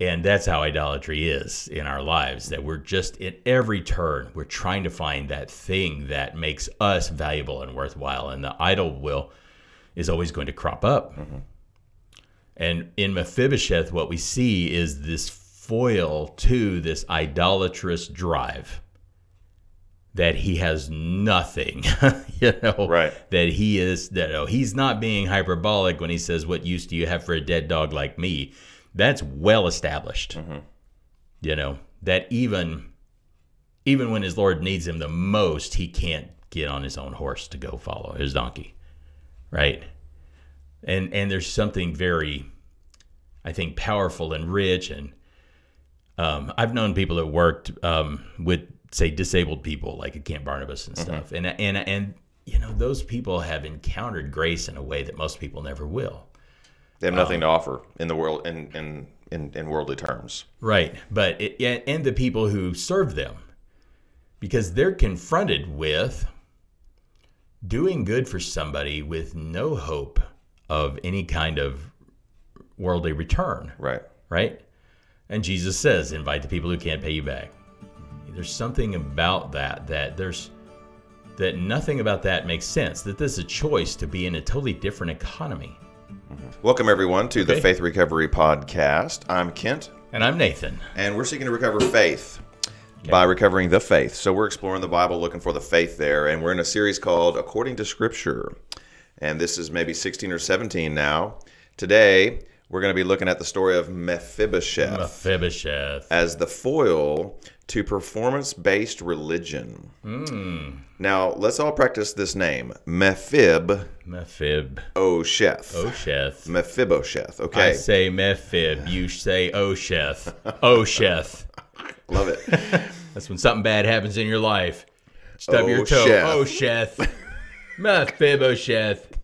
And that's how idolatry is in our lives that we're just at every turn, we're trying to find that thing that makes us valuable and worthwhile. And the idol will is always going to crop up. Mm-hmm. And in Mephibosheth, what we see is this foil to this idolatrous drive that he has nothing, you know, right? That he is that oh, he's not being hyperbolic when he says, "What use do you have for a dead dog like me?" That's well established. Mm-hmm. You know that even even when his Lord needs him the most, he can't get on his own horse to go follow his donkey, right? And and there's something very, I think, powerful and rich and. Um, I've known people that worked um, with say disabled people like at Camp Barnabas and mm-hmm. stuff. Mm-hmm. And and and you know those people have encountered grace in a way that most people never will. They have nothing um, to offer in the world in in in, in worldly terms. Right, but it, and the people who serve them, because they're confronted with doing good for somebody with no hope of any kind of worldly return. Right. Right. And Jesus says, invite the people who can't pay you back. There's something about that that there's that nothing about that makes sense. That there's a choice to be in a totally different economy. Mm-hmm. Welcome everyone to okay. the Faith Recovery Podcast. I'm Kent. And I'm Nathan. And we're seeking to recover faith okay. by recovering the faith. So we're exploring the Bible looking for the faith there. And we're in a series called According to Scripture. And this is maybe 16 or 17 now. Today, we're going to be looking at the story of Mephibosheth. Mephibosheth. As the foil to performance based religion. Mm. Now, let's all practice this name Mephib. Mephib. Osheth. Osheth. Mephibosheth. Okay. I say Mephib. You say Osheth. Osheth. Love it. That's when something bad happens in your life. Stub your toe. Osheth. Mephibosheth.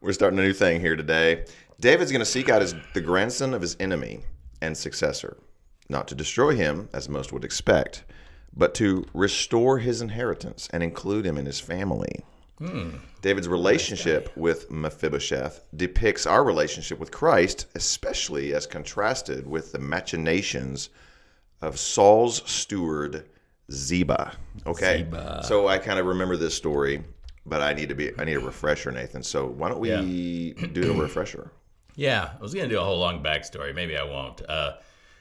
We're starting a new thing here today. David's going to seek out his, the grandson of his enemy and successor not to destroy him, as most would expect, but to restore his inheritance and include him in his family. Hmm. David's relationship nice with Mephibosheth depicts our relationship with Christ, especially as contrasted with the machinations of Saul's steward Ziba. Okay, Ziba. so I kind of remember this story, but I need to be I need a refresher, Nathan. So why don't we yeah. do a refresher? Yeah, I was going to do a whole long backstory. Maybe I won't. Uh,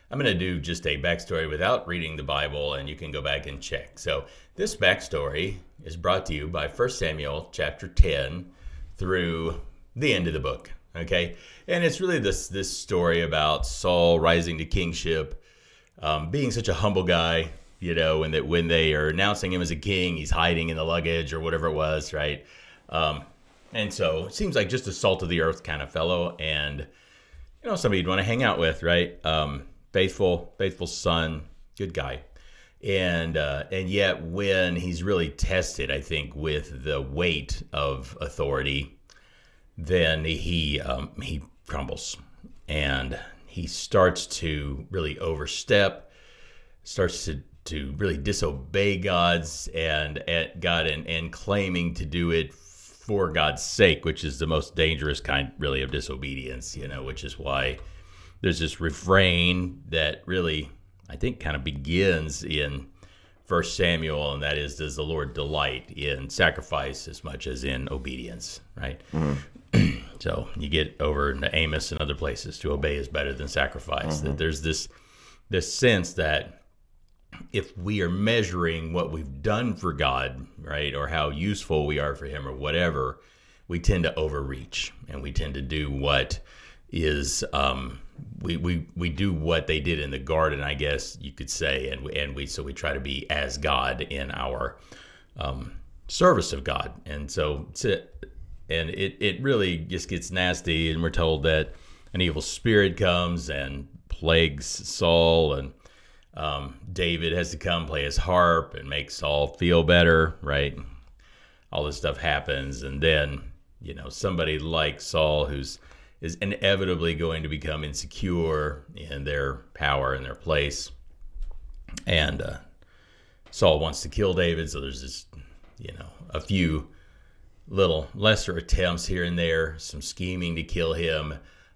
I'm going to do just a backstory without reading the Bible, and you can go back and check. So, this backstory is brought to you by 1 Samuel chapter 10 through the end of the book. Okay, and it's really this this story about Saul rising to kingship, um, being such a humble guy, you know, and that when they are announcing him as a king, he's hiding in the luggage or whatever it was, right? Um, and so it seems like just a salt of the earth kind of fellow, and you know, somebody you'd want to hang out with, right? Um, faithful, faithful son, good guy. And uh, and yet when he's really tested, I think with the weight of authority, then he um, he crumbles and he starts to really overstep, starts to to really disobey God's and at God and, and claiming to do it for God's sake, which is the most dangerous kind really of disobedience, you know, which is why there's this refrain that really, I think, kind of begins in First Samuel, and that is, does the Lord delight in sacrifice as much as in obedience? Right. Mm-hmm. so you get over into Amos and other places to obey is better than sacrifice. Mm-hmm. That there's this this sense that if we are measuring what we've done for God, right, or how useful we are for Him, or whatever, we tend to overreach and we tend to do what is um, we, we we do what they did in the garden, I guess you could say, and we, and we so we try to be as God in our um, service of God, and so and it it really just gets nasty, and we're told that an evil spirit comes and plagues Saul, and um, David has to come play his harp and make Saul feel better, right? All this stuff happens, and then you know somebody like Saul who's is inevitably going to become insecure in their power and their place. And uh, Saul wants to kill David, so there's this, you know, a few little lesser attempts here and there, some scheming to kill him.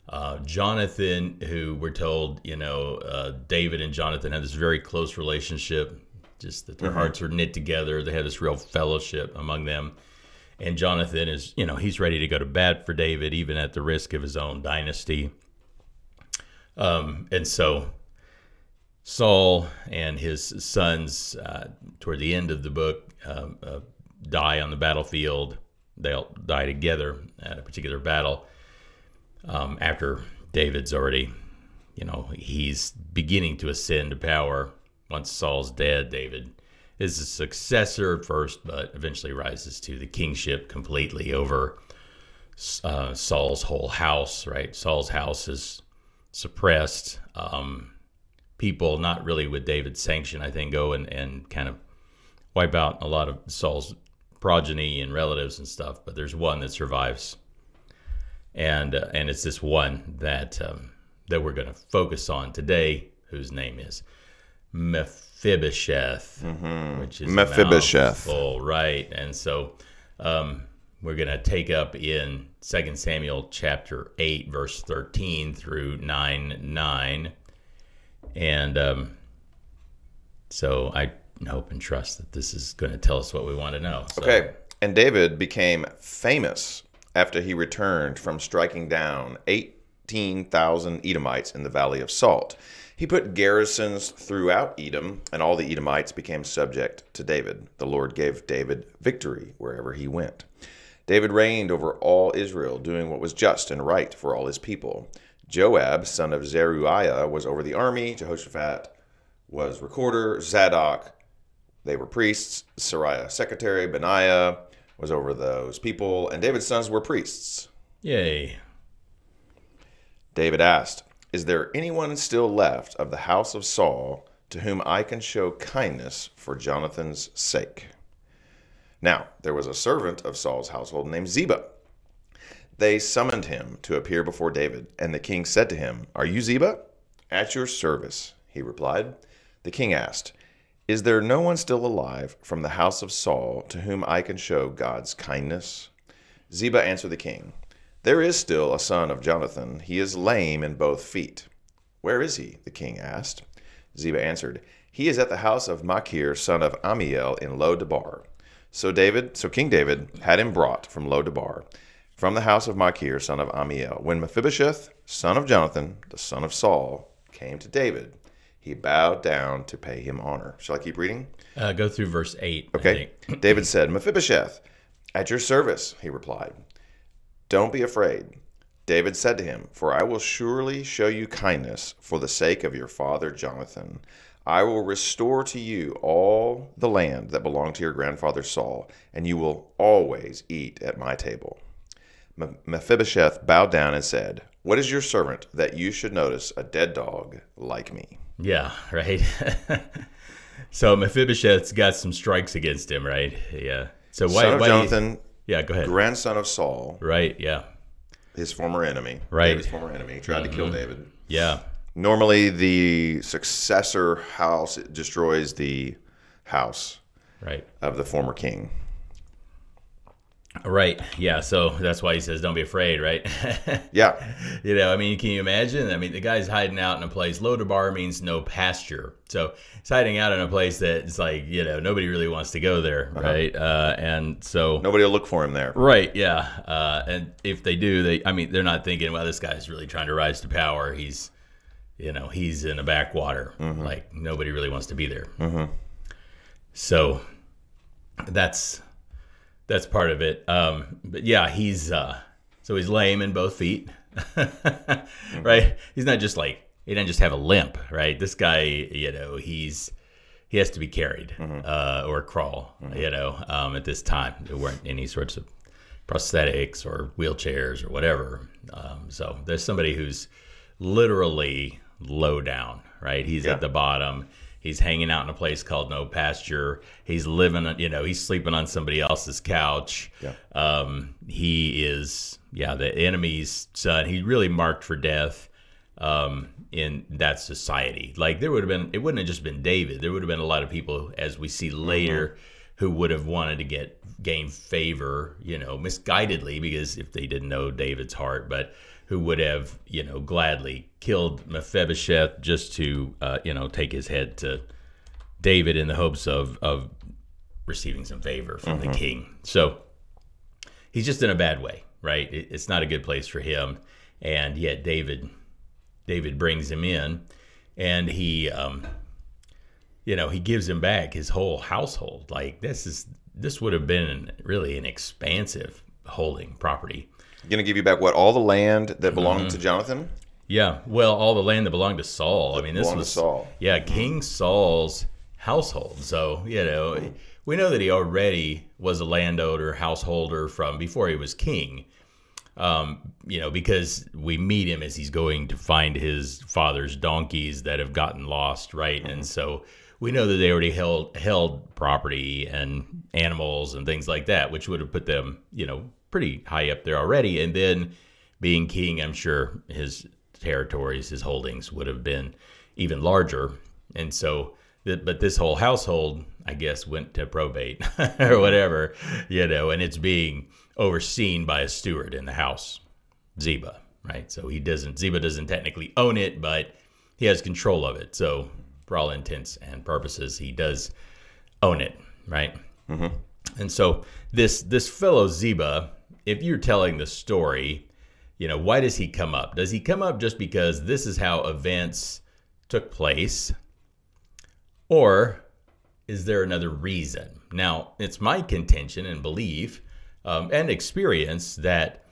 Uh, Jonathan, who we're told, you know, uh, David and Jonathan had this very close relationship, just that their hearts are knit together. They had this real fellowship among them. And Jonathan is, you know, he's ready to go to bat for David, even at the risk of his own dynasty. Um, and so Saul and his sons, uh, toward the end of the book, um, uh, die on the battlefield. They'll die together at a particular battle um, after David's already, you know, he's beginning to ascend to power. Once Saul's dead, David is a successor at first, but eventually rises to the kingship completely over uh, Saul's whole house, right? Saul's house is suppressed. Um, people, not really with David's sanction, I think, go and, and kind of wipe out a lot of Saul's progeny and relatives and stuff, but there's one that survives and uh, and it's this one that um, that we're going to focus on today, whose name is Mephibosheth, Mm-hmm. which is Mephibosheth. All right, and so um, we're going to take up in 2 Samuel chapter eight, verse thirteen through nine nine, and um, so I hope and trust that this is going to tell us what we want to know. So, Okay. And David became famous after he returned from striking down 18,000 Edomites in the Valley of Salt. He put garrisons throughout Edom, and all the Edomites became subject to David. The Lord gave David victory wherever he went. David reigned over all Israel, doing what was just and right for all his people. Joab, son of Zeruiah, was over the army. Jehoshaphat was recorder. Zadok, they were priests. Seraiah, secretary. Benaiah was over those people. And David's sons were priests. Yay. David asked, Is there anyone still left of the house of Saul to whom I can show kindness for Jonathan's sake? Now, there was a servant of Saul's household named Ziba. They summoned him to appear before David, and the king said to him, Are you Ziba? At your service, he replied. The king asked, Is there no one still alive from the house of Saul to whom I can show God's kindness? Ziba answered the king, There is still a son of Jonathan. He is lame in both feet. Where is he? the king asked. Ziba answered, He is at the house of Machir, son of Amiel, in Lo Debar. So David, so King David had him brought from Lo Debar, from the house of Machir, son of Amiel. When Mephibosheth, son of Jonathan, the son of Saul, came to David, he bowed down to pay him honor. Shall I keep reading? Uh, go through verse eight. Okay. David said, Mephibosheth, at your service, he replied. Don't be afraid. David said to him, For I will surely show you kindness for the sake of your father Jonathan. I will restore to you all the land that belonged to your grandfather Saul, and you will always eat at my table. Mephibosheth bowed down and said, What is your servant that you should notice a dead dog like me? Yeah, right. so Mephibosheth's got some strikes against him, right? Yeah. So why? Son of why Jonathan, yeah, go ahead. grandson of Saul, Right. Yeah. his former enemy. Right. David's former enemy. Tried to kill mm-hmm. David. Yeah. Normally, the successor house destroys the house Right. of the former king. Right. Yeah. So that's why he says, "Don't be afraid." Right. Yeah. you know, I mean, can you imagine? I mean, the guy's hiding out in a place. Lodabar means no pasture, so he's hiding out in a place that's like you know nobody really wants to go there, right? Uh, and so Nobody will look for him there. Right, yeah. Uh, and if they do, they I mean, they're not thinking, well, this guy's really trying to rise to power. He's, you know, he's in a backwater. Like nobody really wants to be there. So that's that's part of it. Um, but yeah, he's uh, so he's lame in both feet, right? He's not just like he doesn't just have a limp, right? This guy, you know, he's he has to be carried uh, or crawl, you know, um, at this time. There weren't any sorts of prosthetics or wheelchairs or whatever. Um, so there's somebody who's literally low down, right? He's Yeah. at the bottom. He's hanging out in a place called no pasture. He's living, you know, he's sleeping on somebody else's couch. Yeah. Um, he is, yeah, the enemy's son. He's really marked for death um, in that society. Like there would have been, it wouldn't have just been David. There would have been a lot of people, as we see later, who would have wanted to get gain favor, you know, misguidedly because if they didn't know David's heart, but who would have, you know, gladly killed Mephibosheth just to, uh, you know, take his head to David in the hopes of of receiving some favor from the king. So he's just in a bad way, right? It, it's not a good place for him, and yet David David brings him in, and he, um, you know, he gives him back his whole household. Like this is this would have been really an expansive holding property. Going to give you back what all the land that belonged to Jonathan. Yeah, well, all the land that belonged to Saul. I mean, this was Saul. Yeah, King Saul's household. So you know, we know that he already was a landowner, householder from before he was king. Um, you know, because we meet him as he's going to find his father's donkeys that have gotten lost, right? And so we know that they already held held property and animals and things like that, which would have put them, you know, pretty high up there already. And then being king, I'm sure his territories, his holdings would have been even larger. And so, but this whole household, I guess, went to probate or whatever, you know, and it's being overseen by a steward in the house, Ziba, right? So he doesn't, Ziba doesn't technically own it, but he has control of it. So for all intents and purposes, he does own it, right? Mm-hmm. And so this this fellow Ziba, if you're telling the story, you know, why does he come up? Does he come up just because this is how events took place? Or is there another reason? Now, it's my contention and belief um, and experience that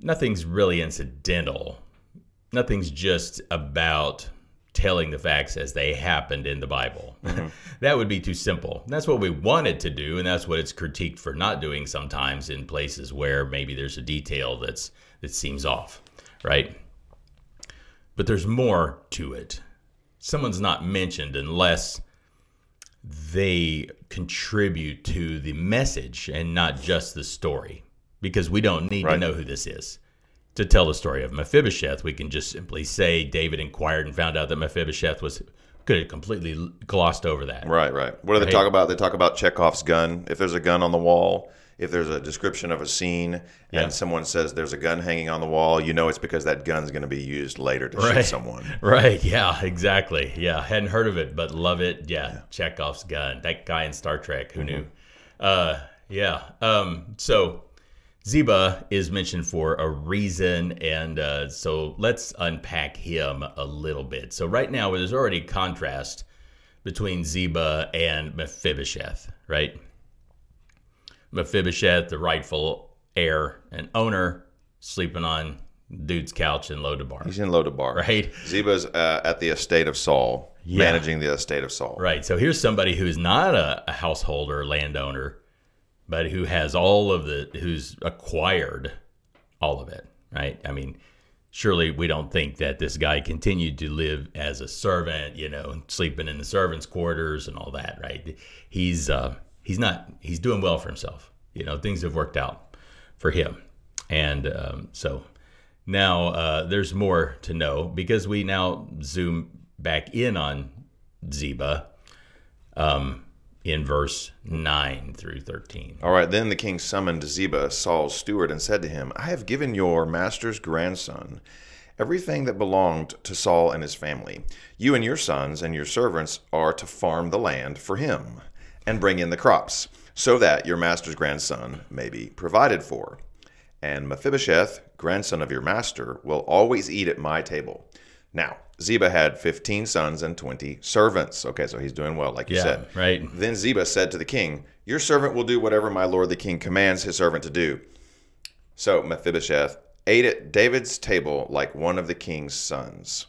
nothing's really incidental. Nothing's just about telling the facts as they happened in the Bible. Mm-hmm. that would be too simple. That's what we wanted to do, and that's what it's critiqued for not doing sometimes in places where maybe there's a detail that's that seems off, right? But there's more to it. Someone's not mentioned unless they contribute to the message and not just the story because we don't need to know who this is to tell the story of Mephibosheth. We can just simply say David inquired and found out that Mephibosheth was could have completely glossed over that. Right, right. What do they Right. talk about? They talk about Chekhov's gun. If there's a gun on the wall, if there's a description of a scene, Yeah. and someone says there's a gun hanging on the wall, you know it's because that gun's going to be used later to shoot someone. Right. Yeah. Exactly. Yeah. Hadn't heard of it, but love it. Yeah. Chekhov's gun. That guy in Star Trek. Who knew? Uh, yeah. Um, so Ziba is mentioned for a reason, and uh, so let's unpack him a little bit. So right now, there's already contrast between Ziba and Mephibosheth, right? Mephibosheth, the rightful heir and owner, sleeping on dude's couch in Lodabar, He's in Lodabar. right? Ziba's uh, at the estate of Saul, Yeah. managing the estate of Saul. Right. So here's somebody who's not a, a householder, landowner, but who has all of the, who's acquired all of it. Right. I mean, surely we don't think that this guy continued to live as a servant, you know, sleeping in the servants' quarters and all that. Right. He's, uh, he's not, he's doing well for himself. You know, things have worked out for him. And um, so now uh, there's more to know because we now zoom back in on Ziba um, in verse 9 through 13. All right, then the king summoned Ziba, Saul's steward, and said to him, I have given your master's grandson everything that belonged to Saul and his family. You and your sons and your servants are to farm the land for him and bring in the crops, so that your master's grandson may be provided for. And Mephibosheth, grandson of your master, will always eat at my table. Now, Ziba had 15 sons and 20 servants. Okay, so he's doing well, like you Yeah, said. right. Then Ziba said to the king, Your servant will do whatever my lord the king commands his servant to do. So Mephibosheth ate at David's table like one of the king's sons.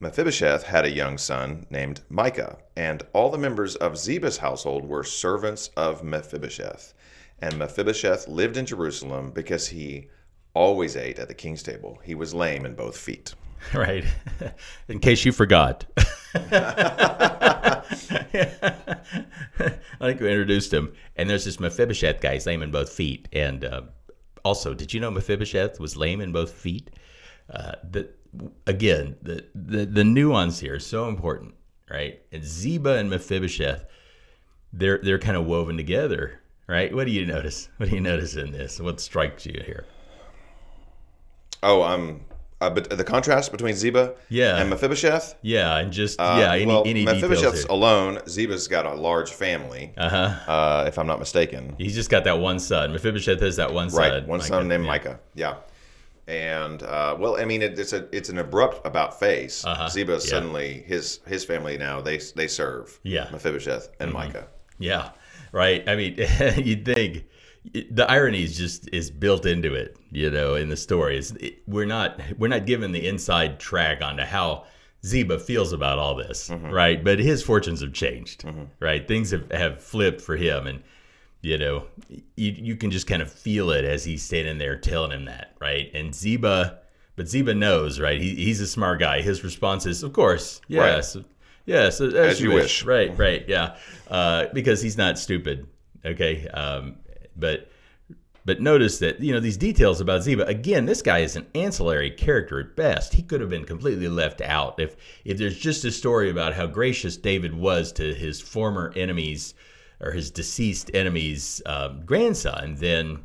Mephibosheth had a young son named Micah, and all the members of Ziba's household were servants of Mephibosheth. And Mephibosheth lived in Jerusalem because he always ate at the king's table. He was lame in both feet. Right. in case you forgot. I think we introduced him. And there's this Mephibosheth guy, he's lame in both feet. And uh, also, did you know Mephibosheth was lame in both feet? Uh, the, again, the, the, the nuance here is so important, right? And Ziba and Mephibosheth, they're they're kind of woven together, right? What do you notice? What do you notice in this? What strikes you here? Oh, um, uh, but the contrast between Ziba Yeah. and Mephibosheth. Yeah, and just Uh, yeah, any well, any Mephibosheth's alone. Ziba's got a large family, Uh huh. uh, if I'm not mistaken. He's just got that one son. Mephibosheth has that one son. Right, one son named Yeah. Micah. Yeah, and uh, well, I mean, it, it's a it's an abrupt about face. Uh-huh, Ziba yeah. suddenly his his family now they they serve Yeah. Mm-hmm. Mephibosheth and Micah. Yeah, right. I mean, you'd think the irony is just is built into it, you know, in the story. It, we're not we're not given the inside track onto how Ziba feels about all this, right? But his fortunes have changed, right? Things have, have flipped for him, and you know, you you can just kind of feel it as he's standing there telling him that, right? And Ziba. But Ziba knows, right? He, he's a smart guy. His response is, of course, yes, yes, as, As you wish. Right, right, yeah. Uh, because he's not stupid. Okay, um, but but notice that you know these details about Ziba. Again, this guy is an ancillary character at best. He could have been completely left out if if there's just a story about how gracious David was to his former enemies or his deceased enemy's um, grandson. Then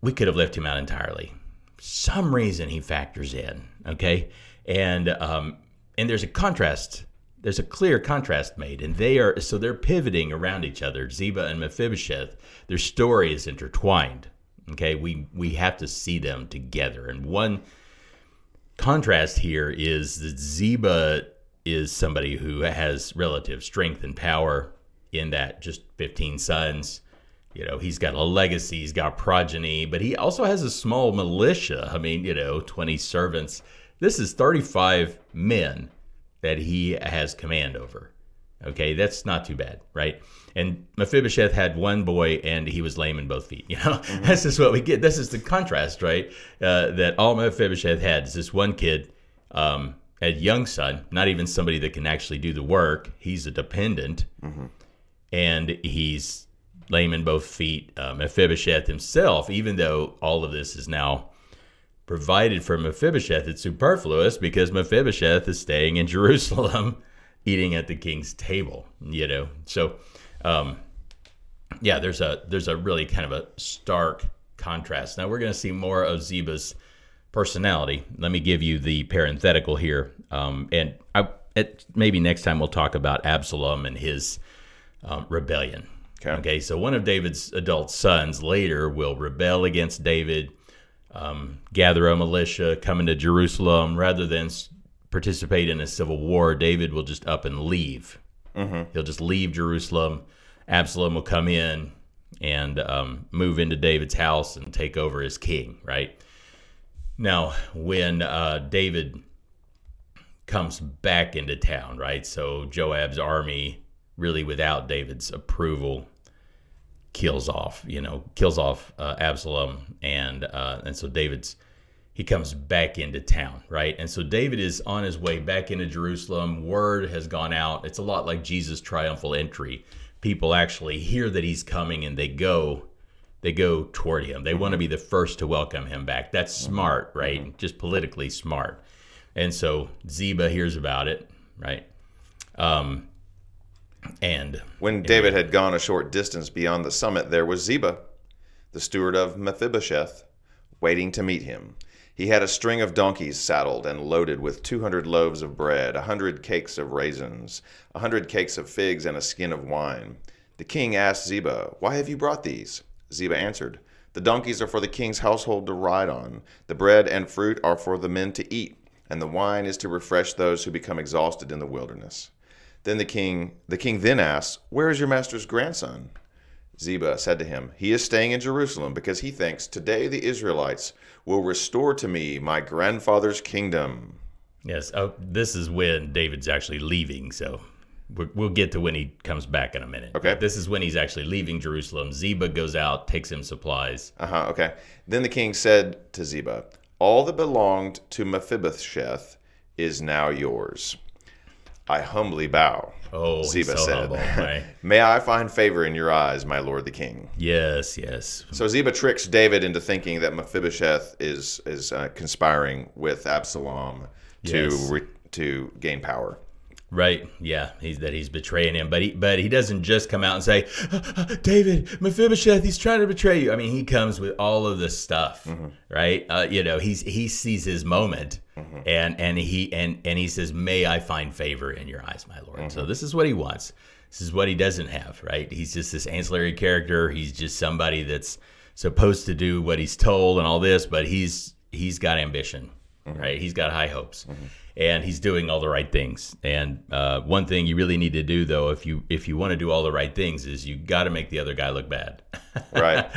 we could have left him out entirely. Some reason he factors in, okay, and um, and there's a contrast. There's a clear contrast made, and they are so they're pivoting around each other. Ziba and Mephibosheth, their story is intertwined. Okay, we we have to see them together, and one contrast here is that Ziba is somebody who has relative strength and power in that just 15 sons. You know, he's got a legacy, he's got progeny, but he also has a small militia. I mean, you know, 20 servants. This is 35 men that he has command over. Okay, that's not too bad, right? And Mephibosheth had one boy, and he was lame in both feet. You know, this is what we get. This is the contrast, right? Uh, that all Mephibosheth had is this one kid, um, a young son, not even somebody that can actually do the work. He's a dependent, and he's lame in both feet. Uh, Mephibosheth himself, even though all of this is now provided for Mephibosheth, it's superfluous because Mephibosheth is staying in Jerusalem, eating at the king's table. You know, so um, yeah, there's a there's a really kind of a stark contrast. Now we're going to see more of Ziba's personality. Let me give you the parenthetical here, um, and I, it, maybe next time we'll talk about Absalom and his um, rebellion. Okay. Okay. So one of David's adult sons later will rebel against David, um, gather a militia, come into Jerusalem. Rather than participate in a civil war, David will just up and leave. He'll just leave Jerusalem. Absalom will come in and um, move into David's house and take over as king, right? Now, when uh, David comes back into town, right? So Joab's army, really without David's approval, kills off, you know, kills off uh, Absalom, and uh, and so David's he comes back into town, right? And so David is on his way back into Jerusalem. Word has gone out. It's a lot like Jesus' triumphal entry. People actually hear that he's coming and they go they go toward him. They want to be the first to welcome him back. That's smart, right? Just politically smart. And so Ziba hears about it, right? Um, and When David had gone a short distance beyond the summit, there was Ziba, the steward of Mephibosheth, waiting to meet him. He had a string of donkeys saddled and loaded with two hundred loaves of bread, a hundred cakes of raisins, a hundred cakes of figs, and a skin of wine. The king asked Ziba, Why have you brought these? Ziba answered, The donkeys are for the king's household to ride on, the bread and fruit are for the men to eat, and the wine is to refresh those who become exhausted in the wilderness. Then the king the king then asked, Where is your master's grandson? Ziba said to him, He is staying in Jerusalem because he thinks, Today the Israelites will restore to me my grandfather's kingdom. yes, oh, this is when David's actually leaving. So we're, we'll get to when he comes back in a minute. Okay. This is when he's actually leaving Jerusalem. Ziba goes out, takes him supplies. Uh huh, okay. Then the king said to Ziba, All that belonged to Mephibosheth is now yours. I humbly bow. Oh, Ziba so said, humble? May I find favor in your eyes, my lord the king. yes, yes. So Ziba tricks David into thinking that Mephibosheth is is uh, conspiring with Absalom to Yes. re, to gain power. Right. Yeah. He's that he's betraying him, but he but he doesn't just come out and say, "David, Mephibosheth, he's trying to betray you." I mean, he comes with all of this stuff, mm-hmm. right? Uh, you know, he's he sees his moment, mm-hmm. and and he and and he says, "May I find favor in your eyes, my lord." Mm-hmm. So this is what he wants. This is what he doesn't have, right? He's just this ancillary character. He's just somebody that's supposed to do what he's told and all this, but he's he's got ambition, mm-hmm. right? He's got high hopes. And he's doing all the right things. And uh, one thing you really need to do, though, if you if you want to do all the right things, is you got to make the other guy look bad. Right.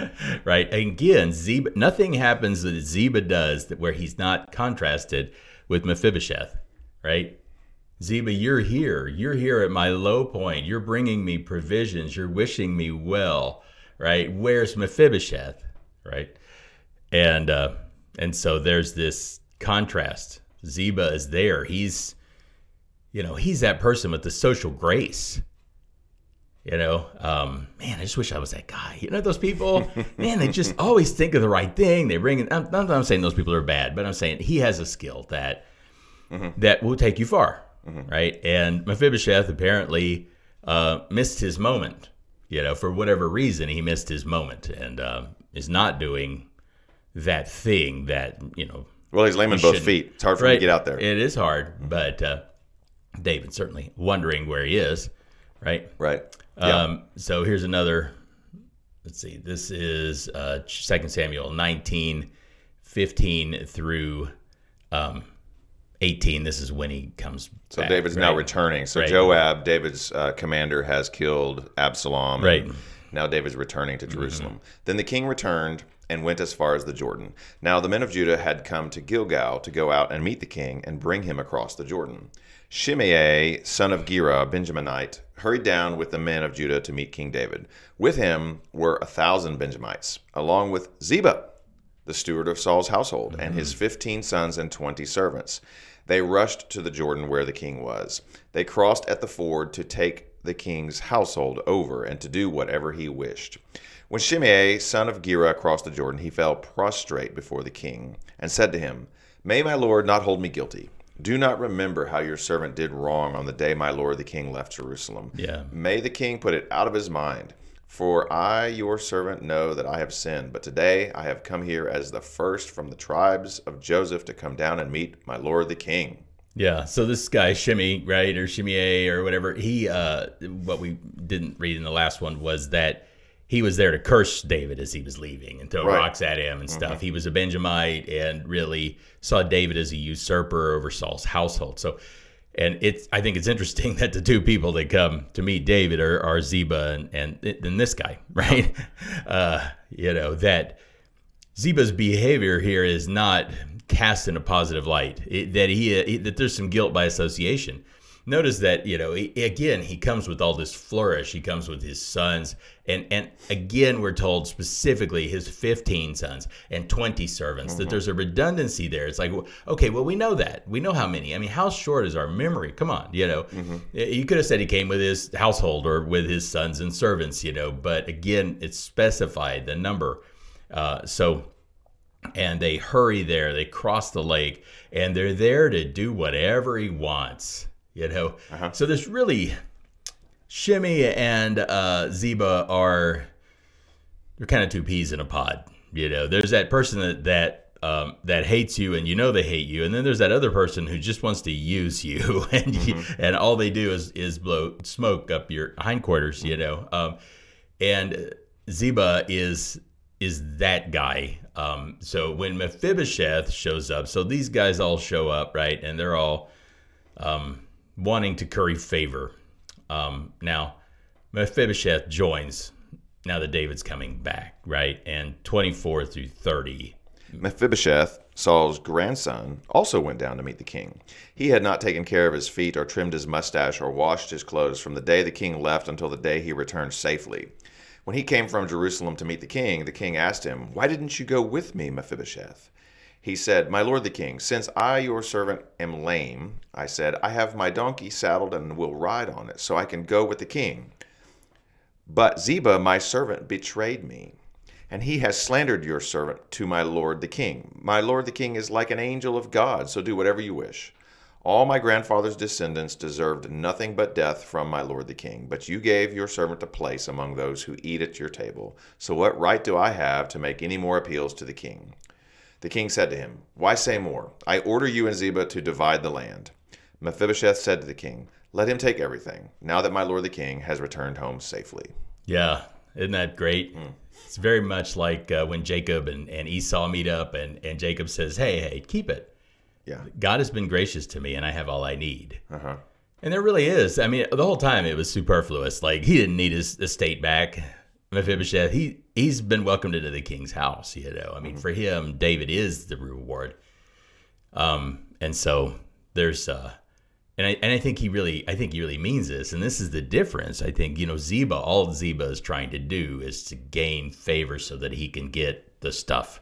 right. Again, Ziba. Nothing happens that Ziba does that where he's not contrasted with Mephibosheth. Right. Ziba, you're here. You're here at my low point. You're bringing me provisions. You're wishing me well. Right. Where's Mephibosheth? Right. And uh, and so there's this contrast Ziba is there. He's, you know, he's that person with the social grace. You know, um, man, I just wish I was that guy. You know, those people, man, they just always think of the right thing. They bring. I'm, not I'm saying those people are bad, but I'm saying he has a skill that mm-hmm. that will take you far, mm-hmm. right? And Mephibosheth apparently uh, missed his moment. You know, for whatever reason, he missed his moment and uh, is not doing that thing that you know well, he's lame in both feet. It's hard for right. him to get out there. It is hard, but uh, David certainly wondering where he is, right? Right. Um, So here's another. Let's see. This is uh, 2 Samuel 19, 15 through um, 18. This is when he comes. So back, David's right? now returning. So right. Joab, David's uh, commander, has killed Absalom. Right. Now David's returning to Jerusalem. Mm-hmm. Then the king returned and went as far as the Jordan. Now the men of Judah had come to Gilgal to go out and meet the king and bring him across the Jordan. Shimei, son of Gera, Benjaminite, hurried down with the men of Judah to meet King David. With him were a thousand Benjamites, along with Ziba, the steward of Saul's household, mm-hmm. and his mm-hmm. fifteen sons and twenty servants. They rushed to the Jordan where the king was. They crossed at the ford to take the king's household over and to do whatever he wished. When Shimei, son of Gera, crossed the Jordan, he fell prostrate before the king and said to him, May my lord not hold me guilty. Do not remember how your servant did wrong on the day my lord the king left Jerusalem. Yeah. May the king put it out of his mind. For I, your servant, know that I have sinned. But today I have come here as the first from the tribes of Joseph to come down and meet my lord the king. Yeah. So this guy Shimei, right, or Shimei, or whatever, he, uh, what we didn't read in the last one was that he was there to curse David as he was leaving and throw right. rocks at him and stuff. Mm-hmm. He was a Benjamite and really saw David as a usurper over Saul's household. So, and it's I think it's interesting that the two people that come to meet David are, are Ziba and, and and this guy, right? Uh, you know that Ziba's behavior here is not cast in a positive light. It, that he that there's some guilt by association. Notice that you know he, again he comes with all this flourish. He comes with his sons. And and again we're told specifically his 15 sons and 20 servants mm-hmm. that there's a redundancy there. It's like okay well we know that. We know how many. I mean how short is our memory? Come on you know. Mm-hmm. you could have said he came with his household or with his sons and servants you know but again it's specified the number. Uh, so and they hurry there they cross the lake and they're there to do whatever he wants you know. Uh-huh. So there's really Shimei and uh, Ziba are they're kind of two peas in a pod. You know, there's that person that that um, that hates you and you know they hate you, and then there's that other person who just wants to use you, and mm-hmm. and all they do is is blow smoke up your hindquarters. You know, um, and Ziba is is that guy. Um, so when Mephibosheth shows up, so these guys all show up, right, and they're all um, wanting to curry favor. Um, now, Mephibosheth joins now that David's coming back, right? And 24 through 30. Mephibosheth, Saul's grandson, also went down to meet the king. He had not taken care of his feet or trimmed his mustache or washed his clothes from the day the king left until the day he returned safely. When he came from Jerusalem to meet the king, the king asked him, Why didn't you go with me, Mephibosheth? He said, My lord the king, since I, your servant, am lame, I said, I have my donkey saddled and will ride on it, so I can go with the king. But Ziba, my servant, betrayed me, and he has slandered your servant to my lord the king. My lord the king is like an angel of God, so do whatever you wish. All my grandfather's descendants deserved nothing but death from my lord the king, but you gave your servant a place among those who eat at your table. So what right do I have to make any more appeals to the king? The king said to him, Why say more? I order you and Ziba to divide the land. Mephibosheth said to the king, Let him take everything, now that my lord the king has returned home safely. Yeah, isn't that great? It's very much like uh, when Jacob and, and Esau meet up, and, and Jacob says, Hey, hey, keep it. Yeah. God has been gracious to me, and I have all I need. Uh huh. And there really is. I mean, the whole time it was superfluous. Like he didn't need his estate back. Mephibosheth, he he's been welcomed into the king's house. You know, I mean, for him, David is the reward. Um, and so there's uh, and I and I think he really, I think he really means this. And this is the difference. I think you know, Ziba, all Ziba is trying to do is to gain favor so that he can get the stuff,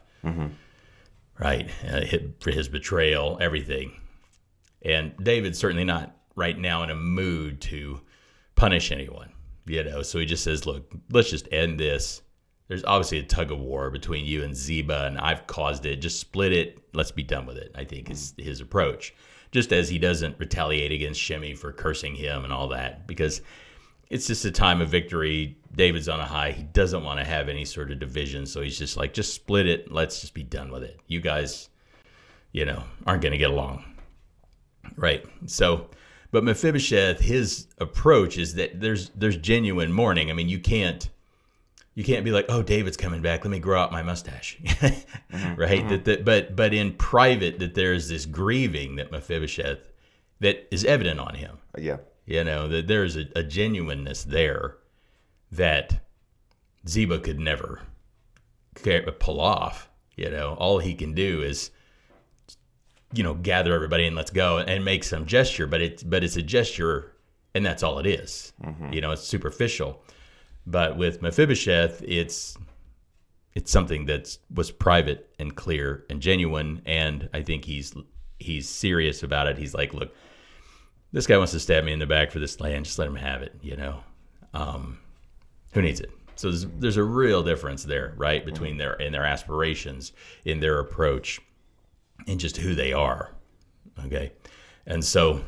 right? Uh, hit- for his betrayal, everything. And David's certainly not right now in a mood to punish anyone, you know. So he just says, "Look, let's just end this." There's obviously a tug of war between you and Ziba, and I've caused it. Just split it. Let's be done with it. I think is his approach. Just as he doesn't retaliate against Shimei for cursing him and all that, because it's just a time of victory. David's on a high. He doesn't want to have any sort of division, so he's just like, just split it. Let's just be done with it. You guys, you know, aren't going to get along. Right. So, but Mephibosheth, his approach is that there's there's genuine mourning. I mean, you can't you can't be like, oh, David's coming back. Let me grow out my mustache, mm-hmm. right? Mm-hmm. That, that, but but in private, that there's this grieving that Mephibosheth that is evident on him. Yeah. You know that there's a, a genuineness there that Ziba could never pull off. You know, all he can do is, you know, gather everybody and let's go and make some gesture. But it's but it's a gesture, and that's all it is. Mm-hmm. You know, it's superficial. But with Mephibosheth, it's it's something that was private and clear and genuine. And I think he's he's serious about it. He's like, look, this guy wants to stab me in the back for this land. Just let him have it. You know, um, who needs it? So there's, there's a real difference there, right, between their in their aspirations, in their approach, and just who they are. Okay, and so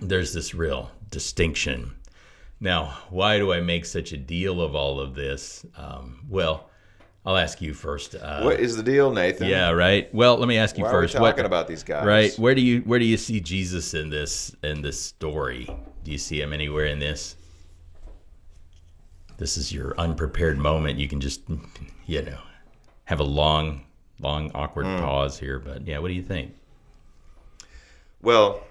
there's this real distinction. Now, why do I make such a deal of all of this? Um, well, I'll ask you first. Uh, What is the deal, Nathan? yeah, right. Well, let me ask you Why first. are we talking about these guys? Right. Where do you where do you see Jesus in this in this story? Do you see him anywhere in this? This is your unprepared moment. You can just you know have a long, long, awkward Hmm. pause here. But yeah, what do you think? Well,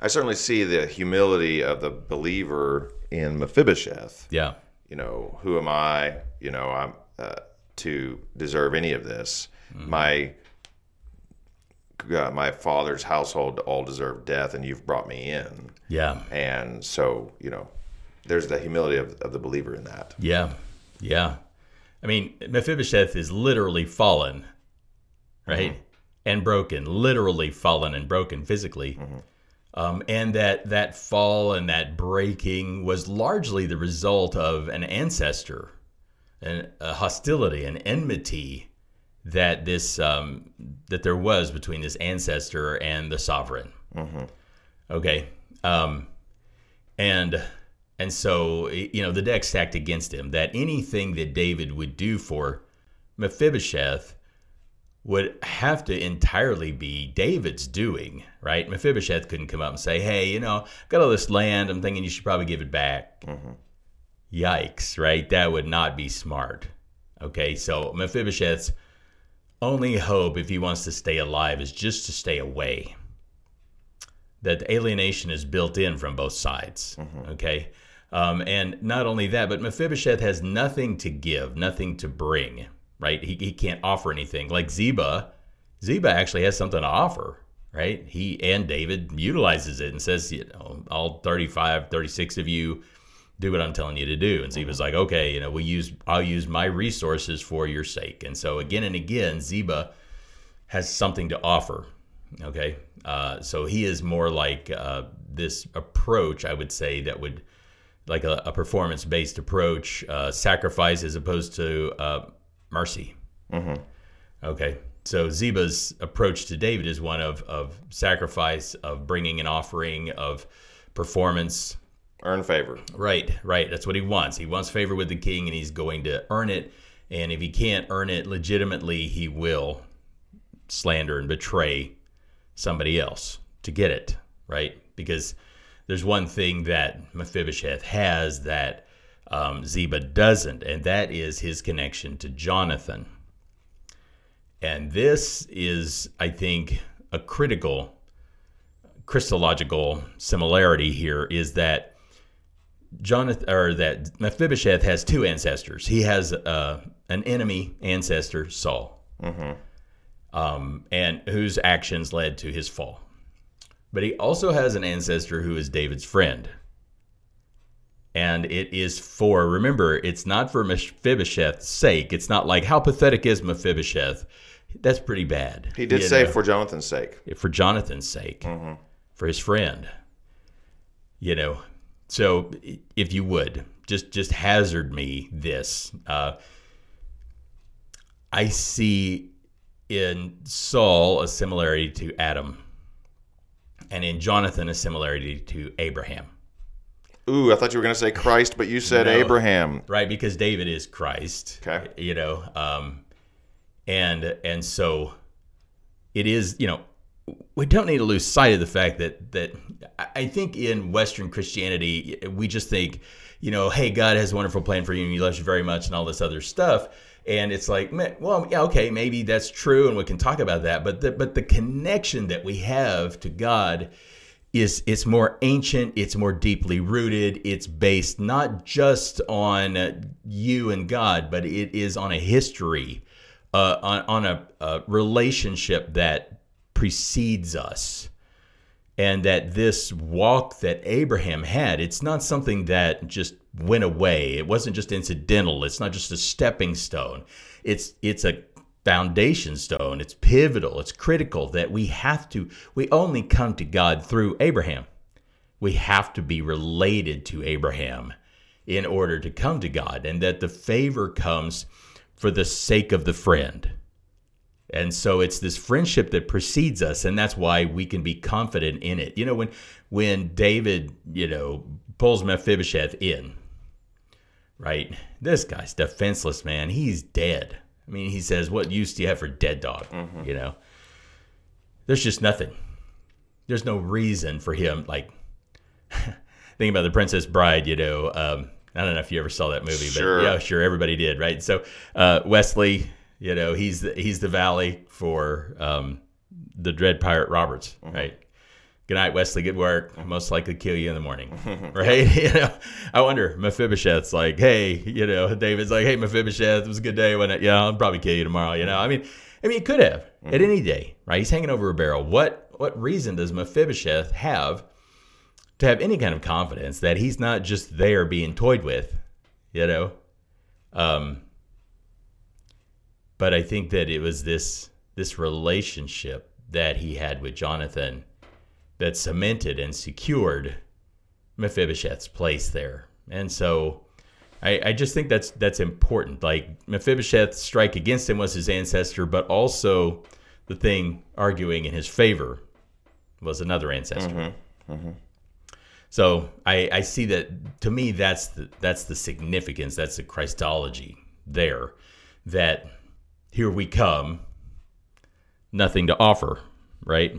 I certainly see the humility of the believer in Mephibosheth. Yeah. You know, who am I? You know, I'm uh, to deserve any of this. My uh, my father's household all deserve death, and you've brought me in. Yeah. And so, you know, there's the humility of, of the believer in that. Yeah. Yeah. I mean, Mephibosheth is literally fallen, right? And broken, literally fallen and broken physically. Um, and that that fall and that breaking was largely the result of an ancestor, an, a hostility, an enmity that this um, that there was between this ancestor and the sovereign. Okay, um, and and so you know the deck stacked against him that anything that David would do for Mephibosheth would have to entirely be David's doing, right? Mephibosheth couldn't come up and say, "Hey, you know, I've got all this land. I'm thinking you should probably give it back." Yikes, right? That would not be smart. Okay, so Mephibosheth's only hope, if he wants to stay alive, is just to stay away. That alienation is built in from both sides. Okay, um, and not only that, but Mephibosheth has nothing to give, nothing to bring. Right? He, he can't offer anything. Like Ziba, Ziba actually has something to offer. Right? He and David utilizes it and says, you know, all 35, 36 of you do what I'm telling you to do. And Ziba's like, okay, you know, we use I'll use my resources for your sake. And so again and again, Ziba has something to offer. Okay, uh, so he is more like uh, this approach, I would say, that would like a, a performance-based approach, uh, sacrifice as opposed to mercy. Mm-hmm. Okay. So Ziba's approach to David is one of, of sacrifice, of bringing an offering, of performance. Earn favor. Right, right. That's what he wants. He wants favor with the king and he's going to earn it. And if he can't earn it legitimately, he will slander and betray somebody else to get it, right? Because there's one thing that Mephibosheth has that um, Ziba doesn't, and that is his connection to Jonathan. And this is, I think, a critical Christological similarity here is that Jonathan or that Mephibosheth has two ancestors. He has uh, an enemy ancestor, Saul, um, and whose actions led to his fall. But he also has an ancestor who is David's friend. And it is for, remember, it's not for Mephibosheth's sake. It's not like, how pathetic is Mephibosheth? That's pretty bad. He did say know? for Jonathan's sake. for Jonathan's sake, for his friend. You know, so if you would just just hazard me this, uh, I see in Saul a similarity to Adam, and in Jonathan a similarity to Abraham. Ooh, I thought you were going to say Christ, but you said No. Abraham. right? Because David is Christ. Okay. You know, um, and and so it is. You know, we don't need to lose sight of the fact that that I- think in Western Christianity we just think, you know, hey, God has a wonderful plan for you and He loves you very much and all this other stuff. And it's like, well, yeah, okay, maybe that's true, and we can talk about that. But the, but the connection that we have to God is it's more ancient it's more deeply rooted it's based not just on you and god but it is on a history uh, on, on a, a relationship that precedes us. And that this walk that abraham had it's not something that just went away. It wasn't just incidental. It's not just a stepping stone. It's it's a foundation stone. It's pivotal. It's critical that we have to, we only come to God through Abraham. We have to be related to Abraham in order to come to God, and that the favor comes for the sake of the friend. And so it's this friendship that precedes us, and that's why we can be confident in it. You know, when when David, you know, pulls Mephibosheth in, right? This guy's defenseless, man. He's dead. I mean, he says, "What use do you have for dead dog?" You know, there's just nothing. There's no reason for him. Like, think about the Princess Bride. You know, um, I don't know if you ever saw that movie, Sure. but yeah, sure, everybody did, right? So uh, Westley, you know, he's the, he's the Valley for um, the Dread Pirate Roberts, right? Good night, Westley. Good work. Most likely kill you in the morning, right? you know, I wonder. Mephibosheth's like, hey, you know, David's like, hey, Mephibosheth, it was a good day when, it, yeah, I'll probably kill you tomorrow. You know, I mean, I mean, he could have at any day, right? He's hanging over a barrel. What what reason does Mephibosheth have to have any kind of confidence that he's not just there being toyed with, you know? Um, but I think that it was this this relationship that he had with Jonathan that cemented and secured Mephibosheth's place there. And so I, I just think that's that's important. Like Mephibosheth's strike against him was his ancestor, but also the thing arguing in his favor was another ancestor. Mm-hmm. Mm-hmm. So I, I see that to me that's the that's the significance, that's the Christology there. That here we come, nothing to offer, right?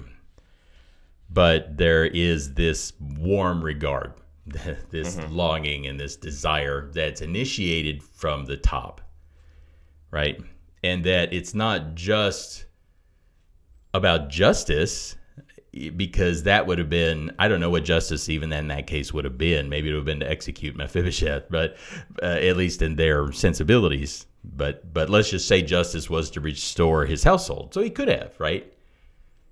But there is this warm regard, this longing and this desire that's initiated from the top, right? And that it's not just about justice because that would have been I don't know what justice even in that case would have been. Maybe it would have been to execute Mephibosheth, but uh, at least in their sensibilities. But but let's just say justice was to restore his household, so he could have right.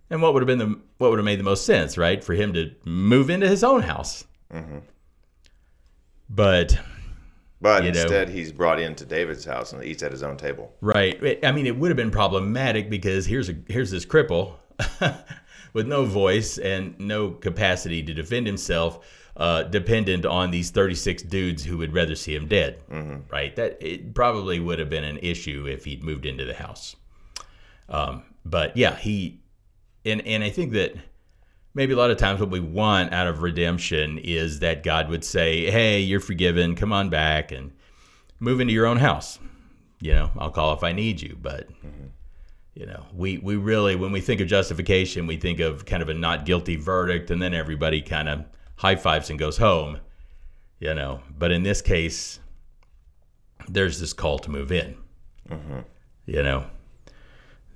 And what would have been the what would have made the most sense, right, for him to move into his own house? But But You know. instead, he's brought into David's house and eats at his own table. Right. I mean, it would have been problematic because here's a here's this cripple with no voice and no capacity to defend himself, uh, dependent on these 36 dudes who would rather see him dead. Right. That it probably would have been an issue if he'd moved into the house. Um, but yeah, he and and I think that maybe a lot of times what we want out of redemption is that God would say, "Hey, you're forgiven. Come on back and move into your own house." You know, I'll call if I need you, but you know, we we really when we think of justification, we think of kind of a not guilty verdict, and then everybody kind of high fives and goes home. You know, but in this case, there's this call to move in. Mm-hmm. You know,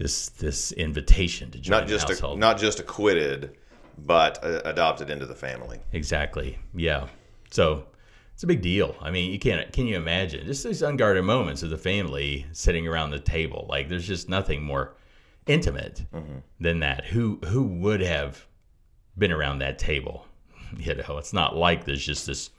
this this invitation to join Not just the household. not just acquitted, but uh, adopted into the family. Exactly. Yeah. So it's a big deal. I mean, you can't. Can you imagine just these unguarded moments of the family sitting around the table? Like, there's just nothing more intimate mm-hmm. than that. Who who would have been around that table? You know, it's not like there's just this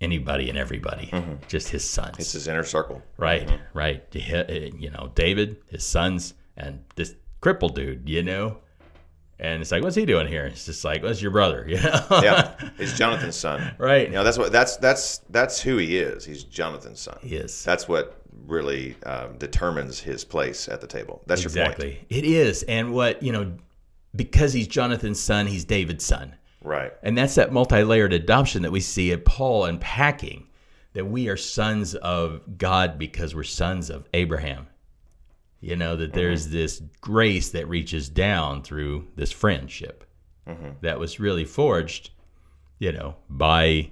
anybody and everybody. Mm-hmm. Just his sons. It's his inner circle. Right, mm-hmm. right. Uh, you know, David, his sons, and this crippled dude, you know? And it's like, what's he doing here? It's just like, what's your brother? You know? Yeah, he's Jonathan's son. right. You know, that's what that's that's that's who he is. He's Jonathan's son. He is. That's what really um, determines his place at the table. That's your point. Exactly. It is. And what, you know, because he's Jonathan's son, he's David's son. Right. And that's that multi layered adoption that we see at Paul unpacking that we are sons of God because we're sons of Abraham. You know, that there's this grace that reaches down through this friendship that was really forged, you know, by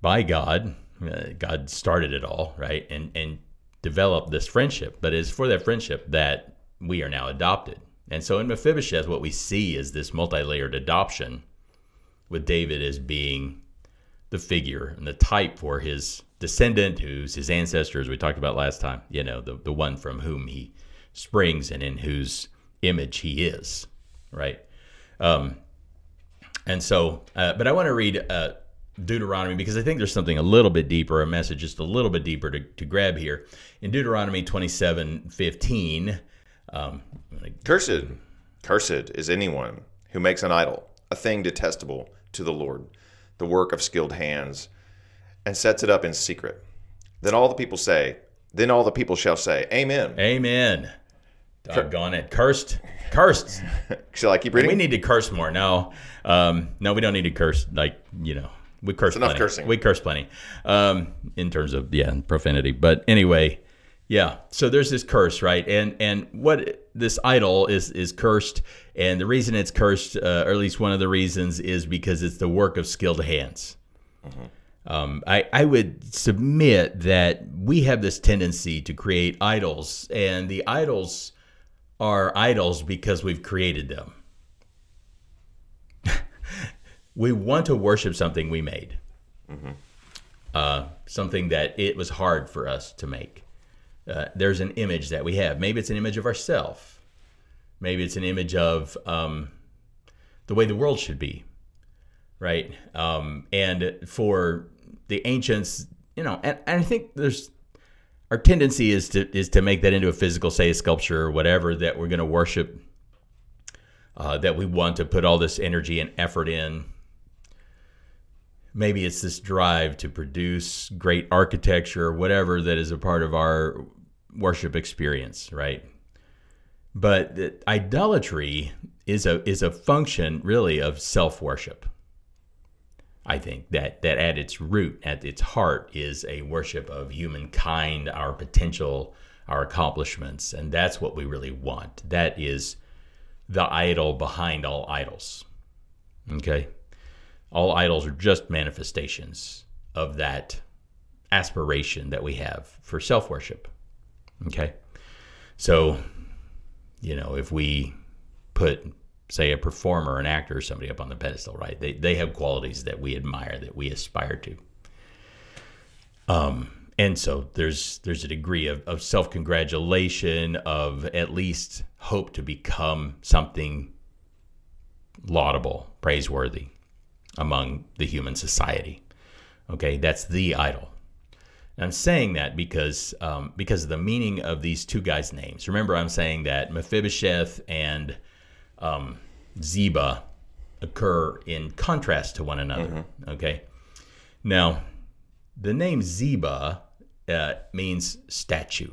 by God. Uh, God started it all, right? And and developed this friendship. But it's for that friendship that we are now adopted. And so in Mephibosheth, what we see is this multi-layered adoption with David as being the figure and the type for his descendant, who's his ancestors we talked about last time, you know, the, the one from whom he springs and in whose image he is, right? Um, and so, uh, but I want to read uh, Deuteronomy because I think there's something a little bit deeper, a message just a little bit deeper to, to grab here. In Deuteronomy 27 15, um, Cursed, cursed is anyone who makes an idol, a thing detestable to the Lord, the work of skilled hands, and sets it up in secret. Then all the people say, then all the people shall say, Amen. Amen. Doggone it. Cursed. Cursed. Shall I keep reading? We need to curse more. No, um, no, we don't need to curse. Like you know, we curse enough plenty. cursing. We curse plenty um, in terms of yeah profanity. But anyway, yeah. So there's this curse, right? And and what this idol is is cursed, and the reason it's cursed, uh, or at least one of the reasons, is because it's the work of skilled hands. Um, I, I would submit that we have this tendency to create idols, and the idols are idols because we've created them. we want to worship something we made, uh, something that it was hard for us to make. Uh, there's an image that we have. Maybe it's an image of ourself. Maybe it's an image of um, the way the world should be, right? Um, and for the ancients, you know, and, and I think there's our tendency is to is to make that into a physical, say a sculpture or whatever that we're going to worship, uh, that we want to put all this energy and effort in. Maybe it's this drive to produce great architecture or whatever that is a part of our worship experience, right? But idolatry is a is a function really of self worship. I think that that at its root, at its heart, is a worship of humankind, our potential, our accomplishments, and that's what we really want. That is the idol behind all idols. Okay, all idols are just manifestations of that aspiration that we have for self worship. Okay, so you know if we put say a performer, an actor, or somebody up on the pedestal, right? They they have qualities that we admire, that we aspire to. Um, and so there's there's a degree of, of self congratulation, of at least hope to become something laudable, praiseworthy among the human society. Okay, that's the idol. I'm saying that because um, because of the meaning of these two guys' names. Remember, I'm saying that Mephibosheth and um, Ziba occur in contrast to one another. Okay. Now, the name Ziba uh, means statue.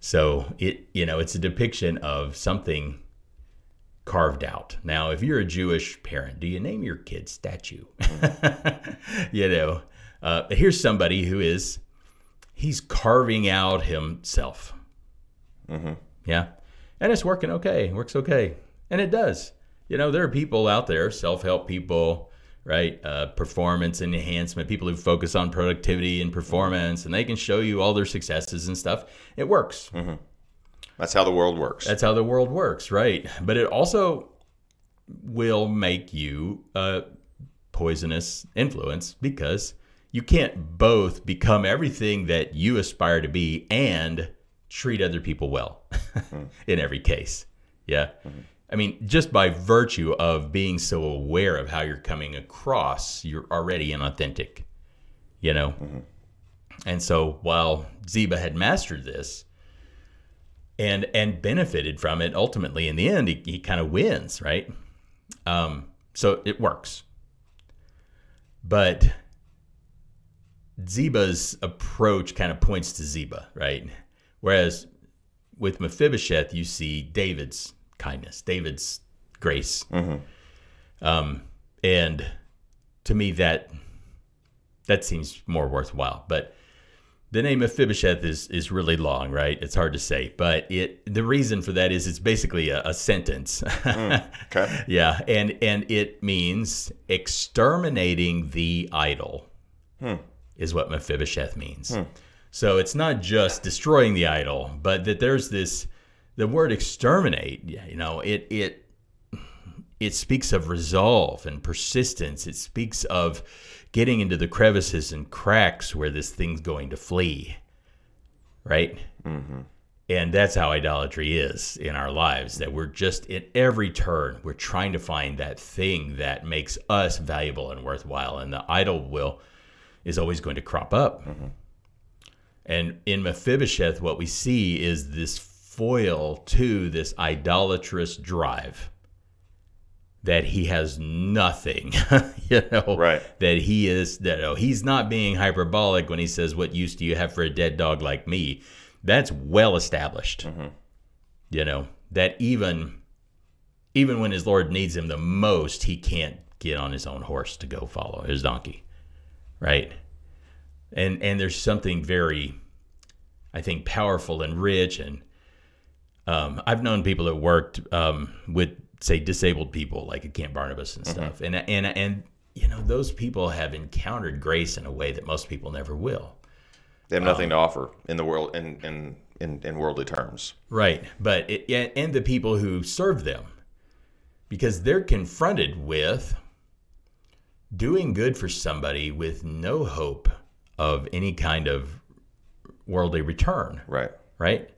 So it you know it's a depiction of something carved out. Now, if you're a Jewish parent, do you name your kid statue? you know, uh, here's somebody who is he's carving out himself. Mm-hmm. Yeah, and it's working okay. Works okay, and it does. You know, there are people out there, self-help people, right? Uh, performance enhancement, people who focus on productivity and performance, and they can show you all their successes and stuff. It works. That's how the world works. That's how the world works, right? But it also will make you a poisonous influence because you can't both become everything that you aspire to be and treat other people well hmm. in every case. Yeah. Mm-hmm. I mean, just by virtue of being so aware of how you're coming across, you're already inauthentic, you know? Mm-hmm. And so while Ziba had mastered this, and and benefited from it ultimately in the end he, he kind of wins right um, so it works but ziba's approach kind of points to ziba right whereas with mephibosheth you see david's kindness david's grace mm-hmm. um, and to me that that seems more worthwhile but the name Mephibosheth is is really long, right? It's hard to say, but it the reason for that is it's basically a, a sentence. Mm, okay. yeah, and and it means exterminating the idol hmm. is what Mephibosheth means. Hmm. So it's not just destroying the idol, but that there's this the word exterminate. You know, it it it speaks of resolve and persistence. It speaks of getting into the crevices and cracks where this thing's going to flee. Right? Mm-hmm. And that's how idolatry is in our lives that we're just at every turn, we're trying to find that thing that makes us valuable and worthwhile. And the idol will is always going to crop up. And in Mephibosheth, what we see is this foil to this idolatrous drive that he has nothing, you know, Right. that he is, that oh, he's not being hyperbolic when he says, What use do you have for a dead dog like me? That's well established, mm-hmm. you know, that even, even when his Lord needs him the most, he can't get on his own horse to go follow his donkey, right? And, and there's something very, I think, powerful and rich. And um, I've known people that worked um, with, say, disabled people, like at Camp Barnabas and stuff, and and and you know those people have encountered grace in a way that most people never will. They have nothing to offer in the world in in in, in worldly terms. Right, but it, and the people who serve them, because they're confronted with doing good for somebody with no hope of any kind of worldly return. Right. right?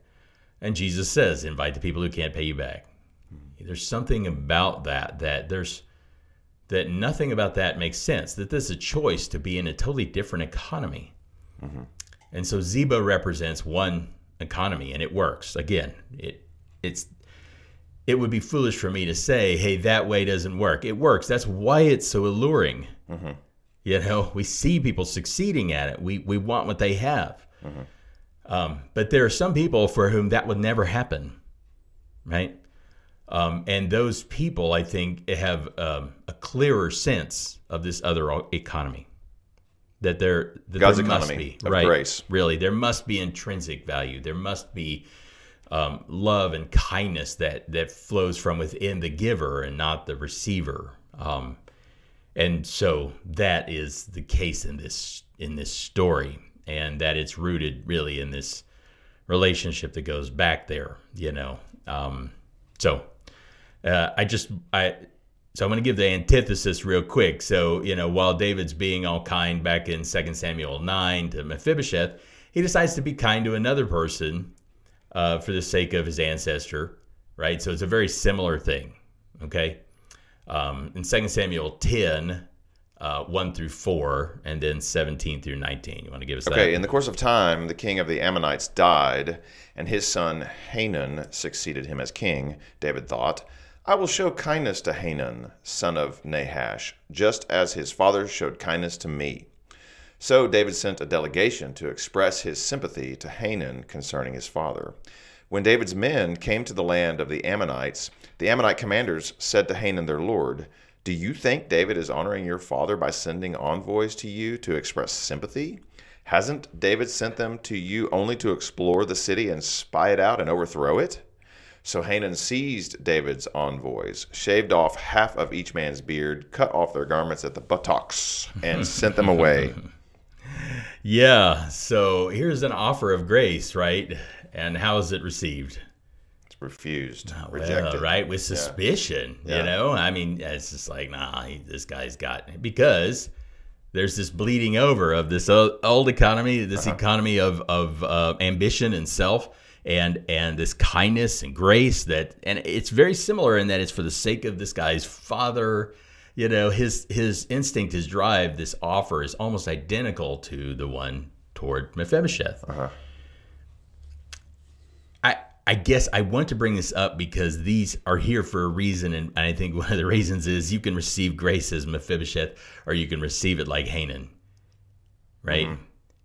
And Jesus says, invite the people who can't pay you back. There's something about that that there's that nothing about that makes sense. That this is a choice to be in a totally different economy. Mm-hmm. And so Ziba represents one economy, and it works. Again, it it's it would be foolish for me to say, "Hey, that way doesn't work." It works. That's why it's so alluring. Mm-hmm. You know, we see people succeeding at it. We we want what they have. Um, but there are some people for whom that would never happen, right? Um, and those people, I think, have um, a clearer sense of this other economy. That there, that God's there must economy be of right, grace. Really, there must be intrinsic value. There must be um, love and kindness that that flows from within the giver and not the receiver. Um, and so that is the case in this in this story, and that it's rooted really in this relationship that goes back there. You know, um, so uh, I just I so I'm going to give the antithesis real quick. So you know, while David's being all kind back in 2 Samuel nine to Mephibosheth, he decides to be kind to another person uh, for the sake of his ancestor, right? So it's a very similar thing. Okay, um, in 2 Samuel 10. Uh, 1 through 4, and then 17 through 19. You want to give us that? Okay, in the course of time, the king of the Ammonites died, and his son Hanun succeeded him as king. David thought, I will show kindness to Hanun, son of Nahash, just as his father showed kindness to me. So David sent a delegation to express his sympathy to Hanun concerning his father. When David's men came to the land of the Ammonites, the Ammonite commanders said to Hanun their lord, Do you think David is honoring your father by sending envoys to you to express sympathy? Hasn't David sent them to you only to explore the city and spy it out and overthrow it? So Hanun seized David's envoys, shaved off half of each man's beard, cut off their garments at the buttocks, and sent them away. Yeah. So here's an offer of grace, right? And how is it received? It's refused, rejected. right? With suspicion, Yeah. you know? I mean, it's just like, nah, he, this guy's got because there's this bleeding over of this old economy, this Uh-huh. economy of of uh, ambition and self, and and this kindness and grace that, and it's very similar in that it's for the sake of this guy's father. You know, his his instinct, his drive, this offer is almost identical to the one toward Mephibosheth. Uh-huh. I guess I want to bring this up because these are here for a reason, and, I think one of the reasons is you can receive grace as Mephibosheth, or you can receive it like Hanun, right?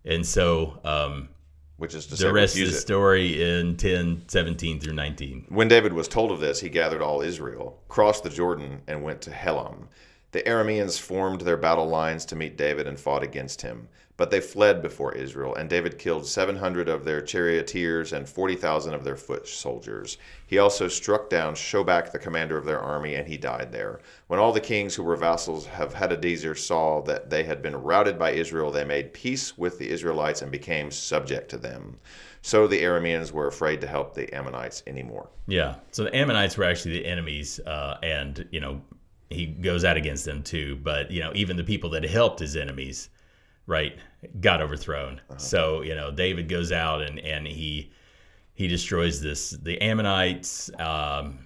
And so um, which is the say, rest of the it. story in 10, 17 through 19. When David was told of this, he gathered all Israel, crossed the Jordan, and went to Helam. The Arameans formed their battle lines to meet David and fought against him. But they fled before Israel, and David killed 700 of their charioteers and 40,000 of their foot soldiers. He also struck down Shobak, the commander of their army, and he died there. When all the kings who were vassals of Hadadezer saw that they had been routed by Israel, they made peace with the Israelites and became subject to them. So the Arameans were afraid to help the Ammonites anymore. Yeah. So the Ammonites were actually the enemies, uh, and you know he goes out against them too. But you know even the people that helped his enemies, right, got overthrown. So you know David goes out and and he he destroys this the Ammonites, um,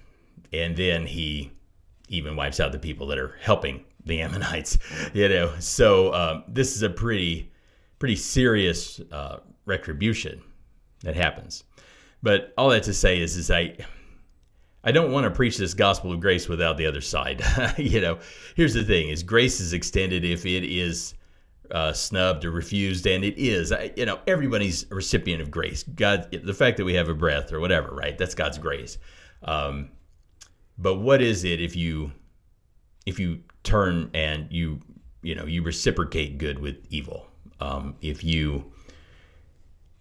and then he even wipes out the people that are helping the Ammonites. You know, so um, this is a pretty pretty serious uh, retribution that happens. But all that to say is, is I, I don't want to preach this gospel of grace without the other side. you know, here's the thing: is grace is extended if it is uh, snubbed or refused, and it is. You know, everybody's a recipient of grace. God, the fact that we have a breath or whatever, right? That's God's grace. Um, but what is it if you, if you turn and you, you know, you reciprocate good with evil? Um, if you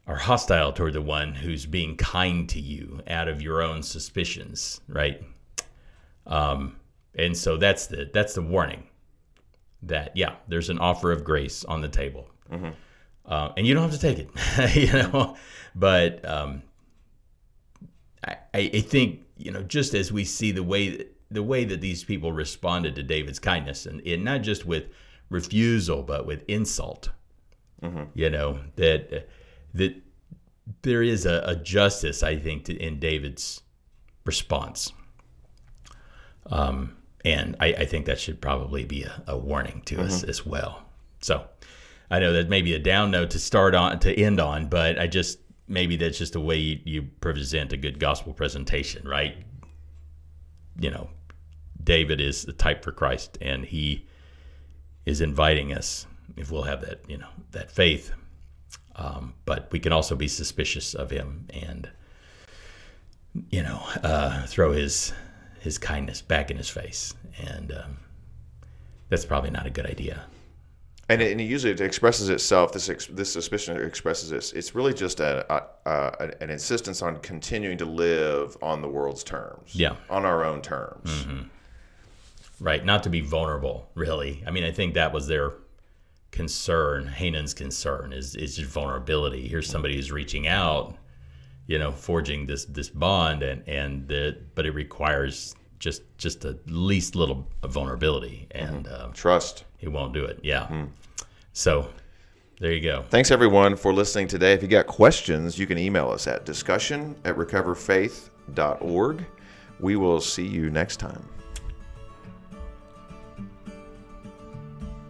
are hostile toward the one who's being kind to you out of your own suspicions, right? Um, and so that's the that's the warning that yeah, there's an offer of grace on the table, uh, and you don't have to take it, you know. But um, I, I think you know just as we see the way that, the way that these people responded to David's kindness, and, and not just with refusal, but with insult. You know that that there is a, a justice, I think, to, in David's response. Um, and I, I think that should probably be a, a warning to us as well. So I know that may be a down note to start on to end on, but I just maybe that's just the way you, you present a good gospel presentation, right? You know, David is the type for Christ, and he is inviting us if we'll have that, you know, that faith. Um, but we can also be suspicious of him and, you know, uh, throw his his kindness back in his face, and um, that's probably not a good idea. And it, and it usually it expresses itself. This ex, this suspicion expresses this. It's really just a, a, a an insistence on continuing to live on the world's terms. Yeah. on our own terms. Right, not to be vulnerable, really. I mean, I think that was their concern. Hanun's concern is is just vulnerability. Here's somebody who's reaching out, you know, forging this this bond, and and the but it requires just just the least little vulnerability, and um, Trust. he won't do it. Yeah. So there you go. Thanks everyone for listening today. If you got questions, you can email us at discussion at recoverfaith.org. We will see you next time.